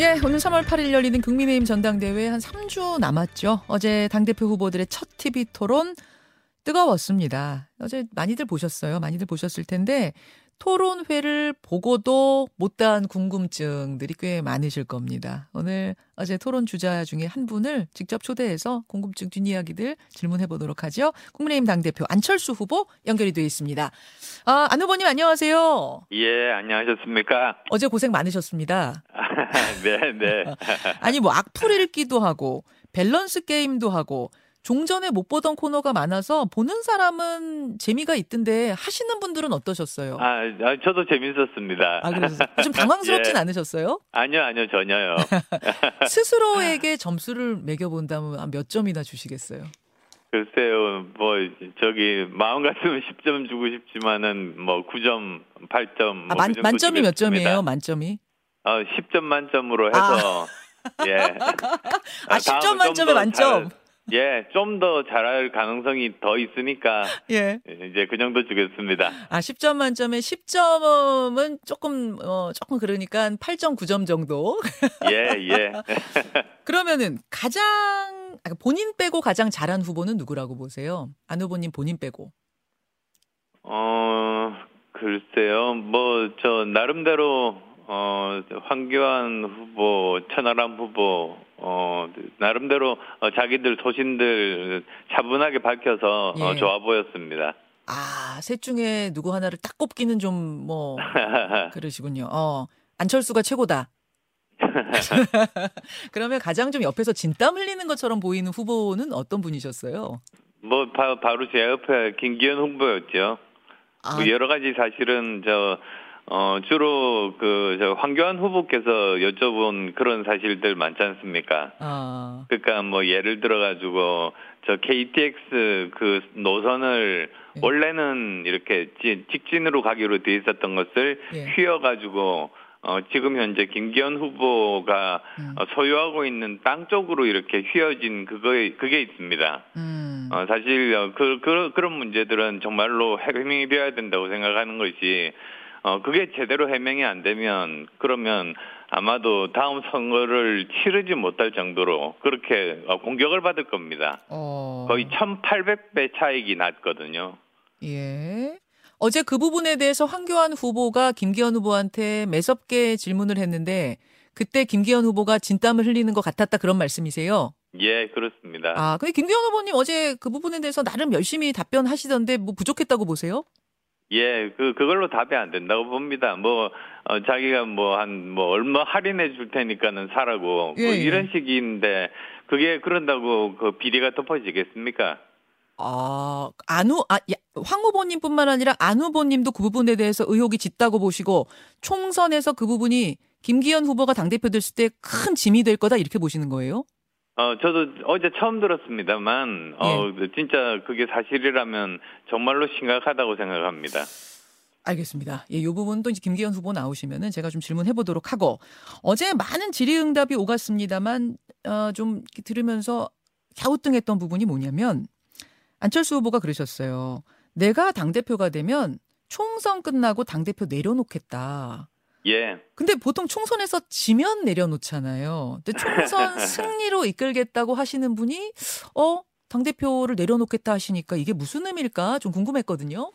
예, 오늘 3월 8일 열리는 국민의힘 전당대회 한 3주 남았죠. 어제 당대표 후보들의 첫 TV 토론 뜨거웠습니다. 어제 많이들 보셨어요. 많이들 보셨을 텐데 토론회를 보고도 못다한 궁금증들이 꽤 많으실 겁니다. 오늘 어제 토론 주자 중에 한 분을 직접 초대해서 궁금증 뒷이야기들 질문해 보도록 하죠. 국민의힘 당대표 안철수 후보 연결이 되어 있습니다. 아, 안 후보님 안녕하세요. 예, 안녕하셨습니까? 어제 고생 많으셨습니다. 네, 네. 아니 뭐 악플 읽기도 하고 밸런스 게임도 하고 종전에 못 보던 코너가 많아서 보는 사람은 재미가 있던데 하시는 분들은 어떠셨어요? 아, 아, 저도 재밌었습니다. 아, 그래서 좀 당황스럽진 예. 않으셨어요? 아니요, 아니요, 전혀요. 스스로에게 점수를 매겨본다면 한몇 점이나 주시겠어요? 글쎄요, 뭐, 저기, 마음 같으면 10점 주고 싶지만은, 뭐, 9점, 8점. 뭐 아, 만, 그 만점이 몇. 점이에요? 만점이? 어, 10점 만점으로 해서, 예. 아, 10점 다음은 만점에 좀더 만점. 잘- 예, 좀 더 잘할 가능성이 더 있으니까, 예. 이제 그 정도 주겠습니다. 아, 10점 만점에 10점은 조금, 어, 조금 그러니까 8점, 9점 정도. 예, 예. 그러면은 가장, 아, 본인 빼고 가장 잘한 후보는 누구라고 보세요? 안 후보님 본인 빼고. 어, 글쎄요. 뭐, 저, 나름대로, 어, 황교안 후보, 천하람 후보, 어, 나름대로 어, 자기들 소신들 차분하게 밝혀서 어, 예. 좋아 보였습니다. 아, 셋 중에 누구 하나를 딱 꼽기는 좀 뭐, 그러시군요. 어, 안철수가 최고다. 그러면 가장 좀 옆에서 진땀 흘리는 것처럼 보이는 후보는 어떤 분이셨어요? 뭐, 바, 바로 제 옆에 김기현 후보였죠. 아, 뭐 여러 가지 사실은 저, 어, 주로 그, 저, 황교안 후보께서 여쭤본 그런 사실들 많지 않습니까? 아, 그러니까 뭐 예를 들어가지고 저 KTX 그 노선을 예. 원래는 이렇게 지- 직진으로 가기로 돼 있었던 것을 예. 휘어가지고 어 지금 현재 김기현 후보가 음. 어, 소유하고 있는 땅 쪽으로 이렇게 휘어진 그거에 그게 있습니다. 음, 어 사실 어, 그, 그 그런 문제들은 정말로 해명이 되어야 된다고 생각하는 것이 어 그게 제대로 해명이 안 되면 그러면 아마도 다음 선거를 치르지 못할 정도로 그렇게 어, 공격을 받을 겁니다. 어, 거의 1,800배 차익이 났거든요. 예. 어제 그 부분에 대해서 황교안 후보가 김기현 후보한테 매섭게 질문을 했는데 그때 김기현 후보가 진땀을 흘리는 것 같았다 그런 말씀이세요? 예, 그렇습니다. 아, 근데 김기현 후보님 어제 그 부분에 대해서 나름 열심히 답변하시던데 뭐 부족했다고 보세요? 예, 그 그걸로 답이 안 된다고 봅니다. 뭐 어, 자기가 뭐 한뭐 얼마 할인해 줄 테니까는 사라고 예, 뭐 예. 이런 식인데 그게 그런다고 그 비리가 덮어지겠습니까? 아, 안 후, 아, 야, 황 후보님뿐만 아니라 안 후보님도 그 부분에 대해서 의혹이 짙다고 보시고 총선에서 그 부분이 김기현 후보가 당대표 됐을 때 큰 짐이 될 거다 이렇게 보시는 거예요? 어, 저도 어제 처음 들었습니다만, 어, 진짜 그게 사실이라면 정말로 심각하다고 생각합니다. 알겠습니다. 예, 요 부분도 이제 김기현 후보 나오시면은 제가 좀 질문해 보도록 하고 어제 많은 질의응답이 오갔습니다만 어, 좀 들으면서 갸우뚱했던 부분이 뭐냐면 안철수 후보가 그러셨어요. 내가 당 대표가 되면 총선 끝나고 당 대표 내려놓겠다. 예, 근데 보통 총선에서 지면 내려놓잖아요. 근데 총선 승리로 이끌겠다고 하시는 분이 어 당대표를 내려놓겠다 하시니까 이게 무슨 의미일까 좀 궁금했거든요.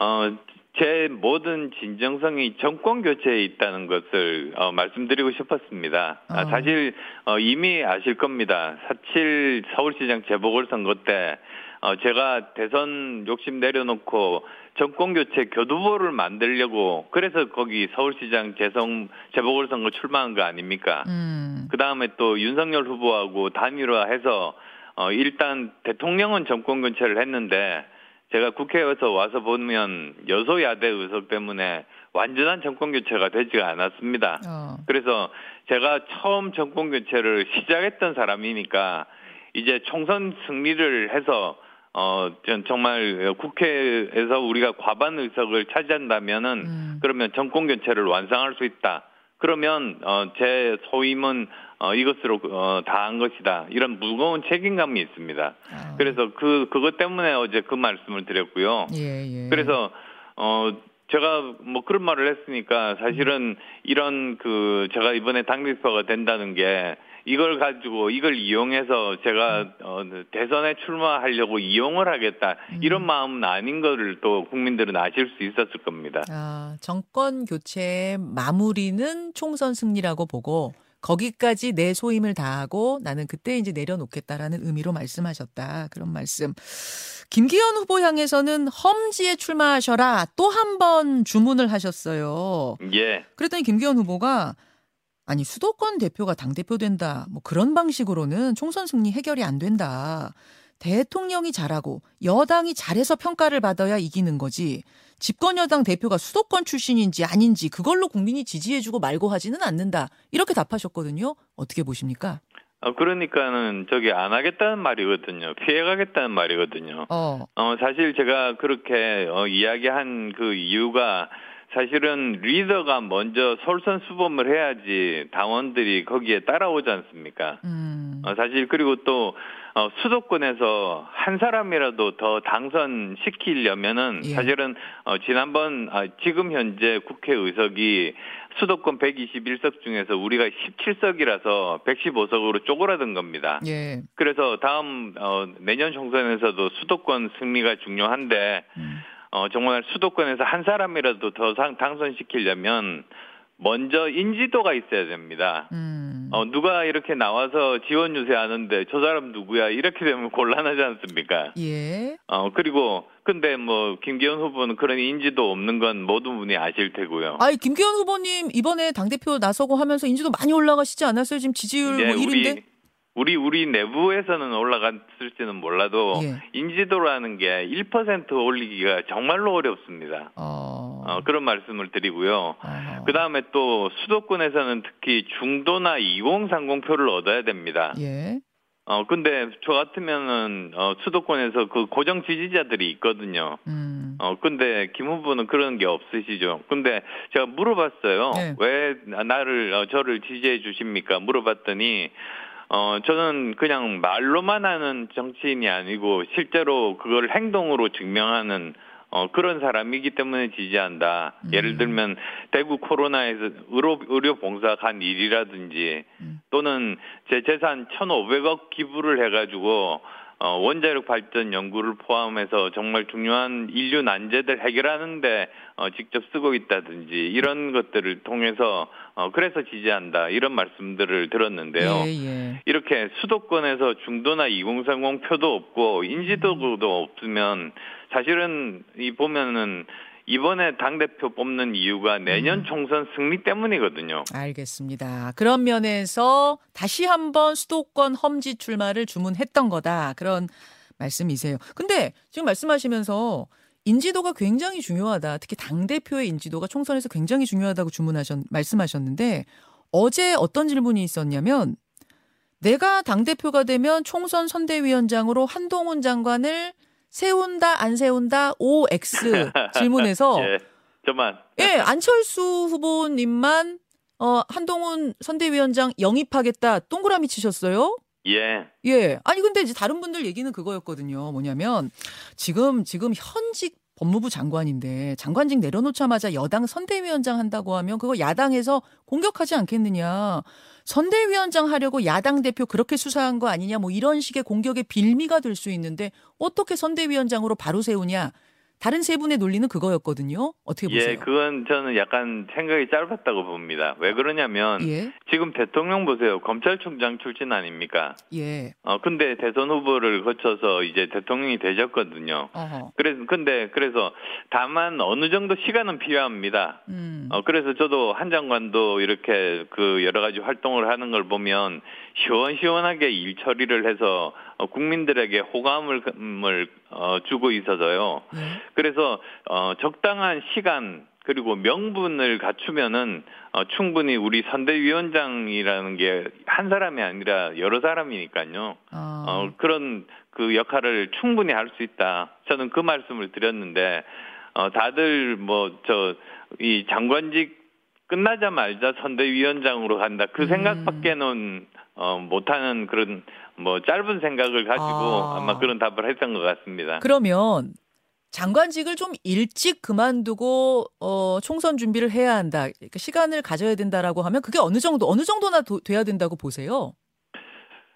어, 제 모든 진정성이 정권 교체에 있다는 것을 어, 말씀드리고 싶었습니다. 아, 어. 사실 어, 이미 아실 겁니다. 4.7 서울시장 재보궐선거 때 어, 제가 대선 욕심 내려놓고 정권 교체 교두보를 만들려고 그래서 거기 서울시장 재선 재보궐선거 출마한 거 아닙니까? 음. 그 다음에 또 윤석열 후보하고 단일화해서 어 일단 대통령은 정권 교체를 했는데 제가 국회에서 와서 보면 여소야대 의석 때문에 완전한 정권 교체가 되지가 않았습니다. 어. 그래서 제가 처음 정권 교체를 시작했던 사람이니까 이제 총선 승리를 해서 어전 정말 국회에서 우리가 과반 의석을 차지한다면은 음. 그러면 정권 교체를 완성할 수 있다. 그러면 어, 제 소임은 어, 이것으로 어, 다한 것이다. 이런 무거운 책임감이 있습니다. 아. 그래서 그 그것 때문에 어제 그 말씀을 드렸고요. 예, 예. 그래서 어 제가 뭐 그런 말을 했으니까 사실은 이런 그 제가 이번에 당대표가 된다는 게 이걸 가지고 이걸 이용해서 제가 어, 대선에 출마하려고 이용을 하겠다 이런 마음은 아닌 거를 또 국민들은 아실 수 있었을 겁니다. 아, 정권 교체의 마무리는 총선 승리라고 보고 거기까지 내 소임을 다하고 나는 그때 이제 내려놓겠다라는 의미로 말씀하셨다. 그런 말씀. 김기현 후보 향해서는 험지에 출마하셔라 또 한 번 주문을 하셨어요. 예. 그랬더니 김기현 후보가 아니 수도권 대표가 당 대표 된다. 뭐 그런 방식으로는 총선 승리 해결이 안 된다. 대통령이 잘하고 여당이 잘해서 평가를 받아야 이기는 거지. 집권 여당 대표가 수도권 출신인지 아닌지 그걸로 국민이 지지해주고 말고 하지는 않는다. 이렇게 답하셨거든요. 어떻게 보십니까? 어, 그러니까는 저기 안 하겠다는 말이거든요. 피해가겠다는 말이거든요. 어, 어, 사실 제가 그렇게 어, 이야기한 그 이유가 사실은 리더가 먼저 솔선수범을 해야지 당원들이 거기에 따라오지 않습니까? 음, 어, 사실 그리고 또 어, 수도권에서 한 사람이라도 더 당선시키려면은 예. 사실은 어, 지난번 아, 지금 현재 국회 의석이 수도권 121석 중에서 우리가 17석이라서 115석으로 쪼그라든 겁니다. 예, 그래서 다음 어, 내년 총선에서도 수도권 승리가 중요한데 음, 어, 정말 수도권에서 한 사람이라도 더 상- 당선시키려면 먼저 인지도가 있어야 됩니다. 음, 어, 누가 이렇게 나와서 지원 유세하는데 저 사람 누구야? 이렇게 되면 곤란하지 않습니까? 예, 어, 그리고 근데 뭐 김기현 후보는 그런 인지도 없는 건 모든 분이 아실 테고요. 아니 김기현 후보님 이번에 당 대표 나서고 하면서 인지도 많이 올라가시지 않았어요? 지금 지지율 예, 뭐 1인데. 우리 우리 우리 내부에서는 올라갔을지는 몰라도 예. 인지도라는 게 1% 올리기가 정말로 어렵습니다. 어, 어, 그런 말씀을 드리고요. 어허. 그 다음에 또 수도권에서는 특히 중도나 2030 표를 얻어야 됩니다. 예, 어, 근데 저 같으면은, 어, 수도권에서 그 고정 지지자들이 있거든요. 음, 어, 근데 김 후보는 그런 게 없으시죠. 근데 제가 물어봤어요. 네. 왜 나를, 어, 저를 지지해 주십니까? 물어봤더니, 어, 저는 그냥 말로만 하는 정치인이 아니고 실제로 그걸 행동으로 증명하는 어, 그런 사람이기 때문에 지지한다. 음. 예를 들면 대구 코로나에서 의료, 의료 봉사 간 일이라든지 음. 또는 제 재산 1,500억 기부를 해가지고 어, 원자력 발전 연구를 포함해서 정말 중요한 인류 난제들 해결하는데 어, 직접 쓰고 있다든지 이런 것들을 통해서 어, 그래서 지지한다 이런 말씀들을 들었는데요. 예, 예. 이렇게 수도권에서 중도나 2030 표도 없고 인지도도 없으면 사실은 이 보면은 이번에 당 대표 뽑는 이유가 내년 음. 총선 승리 때문이거든요. 알겠습니다. 그런 면에서 다시 한번 수도권 험지 출마를 주문했던 거다. 그런 말씀이세요. 근데 지금 말씀하시면서 인지도가 굉장히 중요하다. 특히 당대표의 인지도가 총선에서 굉장히 중요하다고 주문하셨, 말씀하셨는데 어제 어떤 질문이 있었냐면 내가 당대표가 되면 총선 선대위원장으로 한동훈 장관을 세운다, 안 세운다, OX 질문에서 예, 저만 예, 안철수 후보님만 어, 한동훈 선대위원장 영입하겠다 동그라미 치셨어요. 예, 예. 아니 근데 이제 다른 분들 얘기는 그거였거든요. 뭐냐면 지금 지금 현직 법무부 장관인데 장관직 내려놓자마자 여당 선대위원장 한다고 하면 그거 야당에서 공격하지 않겠느냐. 선대위원장 하려고 야당 대표 그렇게 수사한 거 아니냐 뭐 이런 식의 공격의 빌미가 될 수 있는데 어떻게 선대위원장으로 바로 세우냐. 다른 세 분의 논리는 그거였거든요. 어떻게 보세요? 예, 그건 저는 약간 생각이 짧았다고 봅니다. 왜 그러냐면 예. 지금 대통령 보세요. 검찰총장 출신 아닙니까? 예. 어, 근데 대선 후보를 거쳐서 이제 대통령이 되셨거든요. 어허. 그래서 근데 그래서 다만 어느 정도 시간은 필요합니다. 음. 어 그래서 저도 한 장관도 이렇게 그 여러 가지 활동을 하는 걸 보면 시원시원하게 일 처리를 해서 어, 국민들에게 호감을 을, 어, 주고 있어서요. 예. 그래서 어 적당한 시간 그리고 명분을 갖추면은 어, 충분히 우리 선대위원장이라는 게 한 사람이 아니라 여러 사람이니까요. 아. 어, 그런 그 역할을 충분히 할 수 있다. 저는 그 말씀을 드렸는데, 어, 다들 뭐, 저, 이 장관직 끝나자마자 선대위원장으로 간다. 그 음. 생각밖에는, 어, 못하는 그런, 뭐, 짧은 생각을 가지고 아. 아. 마 그런 답을 했던 것 같습니다. 그러면 장관직을 좀 일찍 그만두고 어, 총선 준비를 해야 한다. 그러니까 시간을 가져야 된다라고 하면 그게 어느 정도 어느 정도나 도, 돼야 된다고 보세요?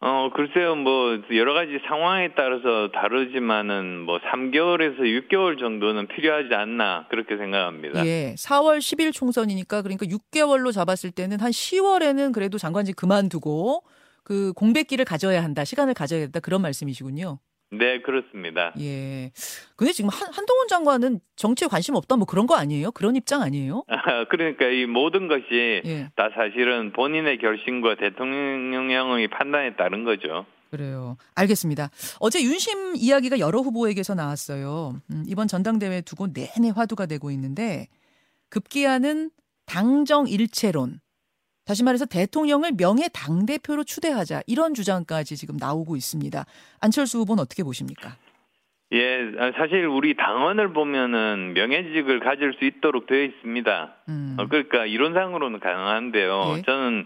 어, 글쎄요, 뭐, 여러 가지 상황에 따라서 다르지만은, 뭐, 3개월에서 6개월 정도는 필요하지 않나, 그렇게 생각합니다. 예. 4월 10일 총선이니까, 그러니까 6개월로 잡았을 때는 한 10월에는 그래도 장관직 그만두고, 그 공백기를 가져야 한다, 시간을 가져야 된다, 그런 말씀이시군요. 네, 그렇습니다. 예. 근데 지금 한, 한동훈 장관은 정치에 관심 없다 뭐 그런 거 아니에요? 그런 입장 아니에요? 아, 그러니까 이 모든 것이 예. 다 사실은 본인의 결심과 대통령의 판단에 따른 거죠. 그래요. 알겠습니다. 어제 윤심 이야기가 여러 후보에게서 나왔어요. 음, 이번 전당대회 두고 내내 화두가 되고 있는데 급기야는 당정 일체론. 다시 말해서 대통령을 명예 당 대표로 추대하자 이런 주장까지 지금 나오고 있습니다. 안철수 후보는 어떻게 보십니까? 예, 아, 사실 우리 당원을 보면은 명예직을 가질 수 있도록 되어 있습니다. 음. 어, 그러니까 이론상으로는 가능한데요. 예. 저는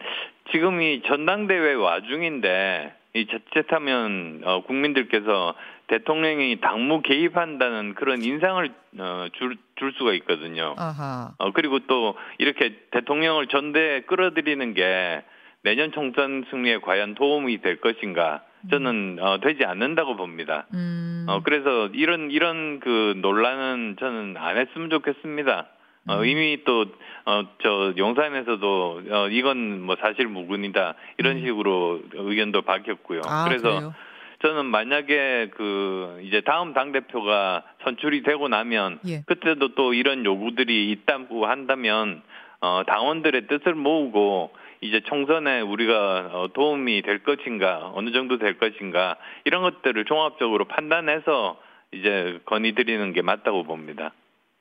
지금 이 전당대회 와중인데 이 자칫하면 어, 국민들께서 대통령이 당무 개입한다는 그런 인상을 어, 줄, 줄 수가 있거든요. 아하. 어, 그리고 또 이렇게 대통령을 전대에 끌어들이는 게 내년 총선 승리에 과연 도움이 될 것인가? 저는 어, 되지 않는다고 봅니다. 음. 어, 그래서 이런 이런 그 논란은 저는 안 했으면 좋겠습니다. 어, 음. 이미 또, 어, 저, 용산에서도, 어, 이건 뭐 사실 무근이다. 이런 음. 식으로 의견도 밝혔고요. 아, 그래서 그래요? 저는 만약에 그, 이제 다음 당 대표가 선출이 되고 나면, 예. 그때도 또 이런 요구들이 있다고 한다면, 어, 당원들의 뜻을 모으고, 이제 총선에 우리가 어, 도움이 될 것인가, 어느 정도 될 것인가, 이런 것들을 종합적으로 판단해서 이제 건의드리는 게 맞다고 봅니다.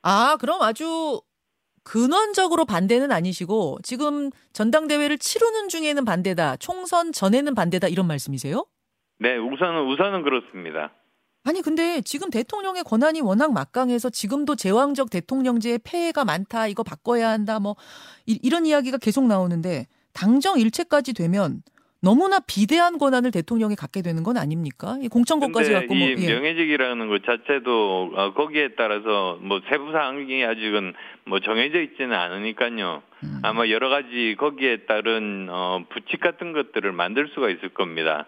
아, 그럼 아주 근원적으로 반대는 아니시고 지금 전당대회를 치르는 중에는 반대다. 총선 전에는 반대다 이런 말씀이세요? 네, 우선은 우선은 그렇습니다. 아니 근데 지금 대통령의 권한이 워낙 막강해서 지금도 제왕적 대통령제의 폐해가 많다. 이거 바꿔야 한다. 뭐 이, 이런 이야기가 계속 나오는데 당정 일체까지 되면 너무나 비대한 권한을 대통령이 갖게 되는 건 아닙니까? 이 공천권까지 갖고 뭐 이 예. 명예직이라는 것 자체도 어, 거기에 따라서 뭐 세부 사항이 아직은 뭐 정해져 있지는 않으니까요. 음. 아마 여러 가지 거기에 따른 어, 부칙 같은 것들을 만들 수가 있을 겁니다.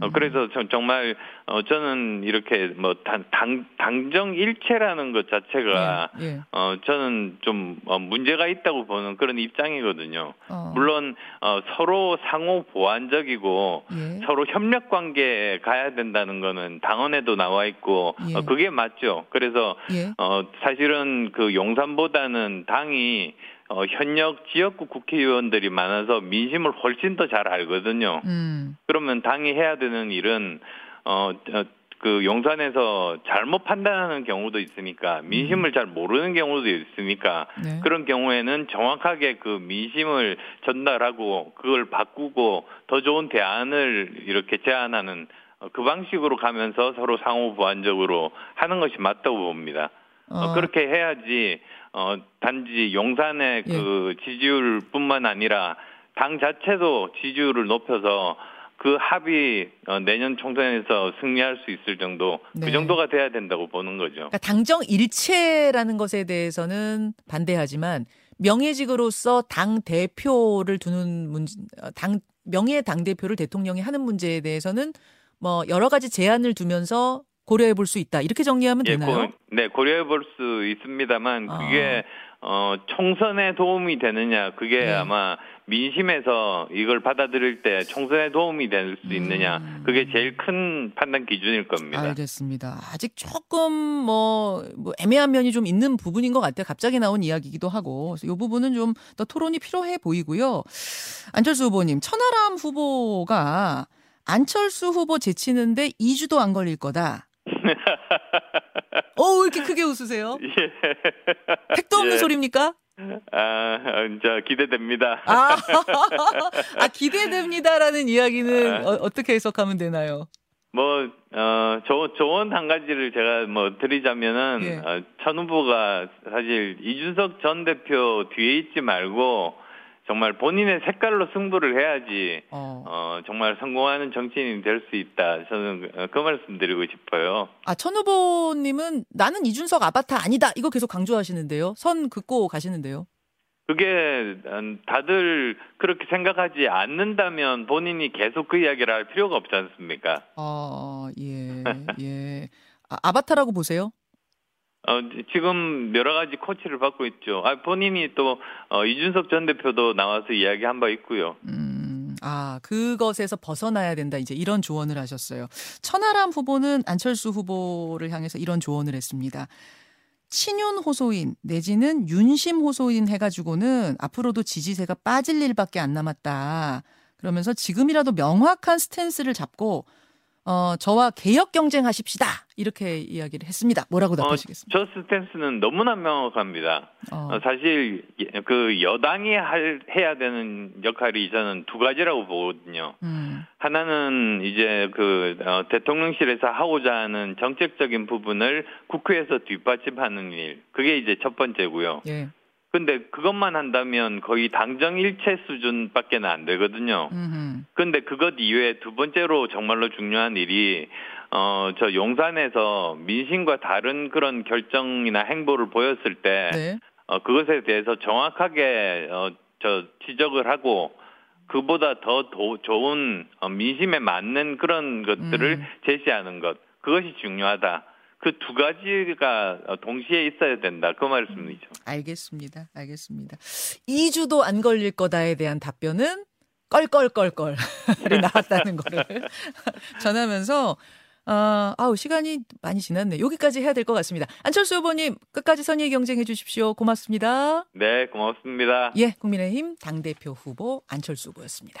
어, 음. 그래서 전 정말 어, 저는 이렇게 뭐 당, 당, 당정 일체라는 것 자체가 예, 예. 어, 저는 좀 어, 문제가 있다고 보는 그런 입장이거든요. 어, 물론 어, 서로 상호 보완적이고 예. 서로 협력 관계에 가야 된다는 거는 당원에도 나와 있고 예. 어, 그게 맞죠. 그래서 예. 어, 사실은 그 용산보다는 당이 어, 현역 지역구 국회의원들이 많아서 민심을 훨씬 더 잘 알거든요. 음. 그러면 당이 해야 되는 일은 어, 어, 그 용산에서 잘못 판단하는 경우도 있으니까 민심을 잘 모르는 경우도 있으니까 네. 그런 경우에는 정확하게 그 민심을 전달하고 그걸 바꾸고 더 좋은 대안을 이렇게 제안하는 어, 그 방식으로 가면서 서로 상호 보완적으로 하는 것이 맞다고 봅니다. 어, 어, 그렇게 해야지 어 단지 용산의 예. 그 지지율뿐만 아니라 당 자체도 지지율을 높여서 그 합이 어, 내년 총선에서 승리할 수 있을 정도 네. 그 정도가 돼야 된다고 보는 거죠. 그러니까 당정 일체라는 것에 대해서는 반대하지만 명예직으로서 당 대표를 두는 문제, 어, 당 명예 당 대표를 대통령이 하는 문제에 대해서는 뭐 여러 가지 제안을 두면서 고려해 볼 수 있다. 이렇게 정리하면 예, 되나요? 고, 네, 고려해 볼 수 있습니다만 아. 그게 어 총선에 도움이 되느냐 그게 네. 아마 민심에서 이걸 받아들일 때 총선에 도움이 될 수 있느냐 음. 그게 제일 큰 판단 기준일 겁니다. 알겠습니다. 아직 조금 뭐, 뭐 애매한 면이 좀 있는 부분인 것 같아요. 갑자기 나온 이야기이기도 하고. 이 부분은 좀 더 토론이 필요해 보이고요. 안철수 후보님, 천하람 후보가 안철수 후보 제치는데 2주도 안 걸릴 거다. 어, 왜 이렇게 크게 웃으세요? 예. 택도 없는 예. 소리입니까? 아, 저 기대됩니다. 아, 아 기대됩니다라는 이야기는 어, 떻게 해석하면 되나요? 뭐, 어, 조, 조언 한 가지를 제가 뭐 드리자면은, 예. 어, 천 후보가 사실 이준석 전 대표 뒤에 있지 말고, 정말 본인의 색깔로 승부를 해야지 어. 어 정말 성공하는 정치인이 될 수 있다. 저는 그, 그 말씀드리고 싶어요. 아천 후보님은 나는 이준석 아바타 아니다 이거 계속 강조하시는데요. 선 긋고 가시는데요. 그게 음, 다들 그렇게 생각하지 않는다면 본인이 계속 그 이야기를 할 필요가 없지 않습니까? 어, 예, 예. 아, 아바타라고 보세요? 어, 지금 여러 가지 코치를 받고 있죠. 아, 본인이 또, 어, 이준석 전 대표도 나와서 이야기 한 바 있고요. 음, 아, 그것에서 벗어나야 된다. 이제 이런 조언을 하셨어요. 천하람 후보는 안철수 후보를 향해서 이런 조언을 했습니다. 친윤 호소인 내지는 윤심 호소인 해가지고는 앞으로도 지지세가 빠질 일밖에 안 남았다. 그러면서 지금이라도 명확한 스탠스를 잡고 어, 저와 개혁 경쟁하십시다. 이렇게 이야기를 했습니다. 뭐라고 답하시겠습니까? 어, 저 스탠스는 너무나 명확합니다. 어. 어, 사실 그 여당이 할, 해야 되는 역할이 저는 두 가지라고 보거든요. 음. 하나는 이제 그 어, 대통령실에서 하고자 하는 정책적인 부분을 국회에서 뒷받침하는 일. 그게 이제 첫 번째고요. 예. 근데 그것만 한다면 거의 당정 일체 수준밖에는 안 되거든요. 근데 그것 이외에 두 번째로 정말로 중요한 일이 어 저 용산에서 민심과 다른 그런 결정이나 행보를 보였을 때 네. 어, 그것에 대해서 정확하게 어, 저 지적을 하고 그보다 더 도, 좋은 어, 민심에 맞는 그런 것들을 음. 제시하는 것 그것이 중요하다. 그 두 가지가 동시에 있어야 된다. 그 말씀이죠. 알겠습니다. 알겠습니다. 2주도 안 걸릴 거다에 대한 답변은 껄껄껄껄 나왔다는 거를 전하면서 아, 아우 시간이 많이 지났네. 여기까지 해야 될 것 같습니다. 안철수 후보님 끝까지 선의 경쟁해 주십시오. 고맙습니다. 네, 고맙습니다. 예, 국민의힘 당 대표 후보 안철수 후보였습니다.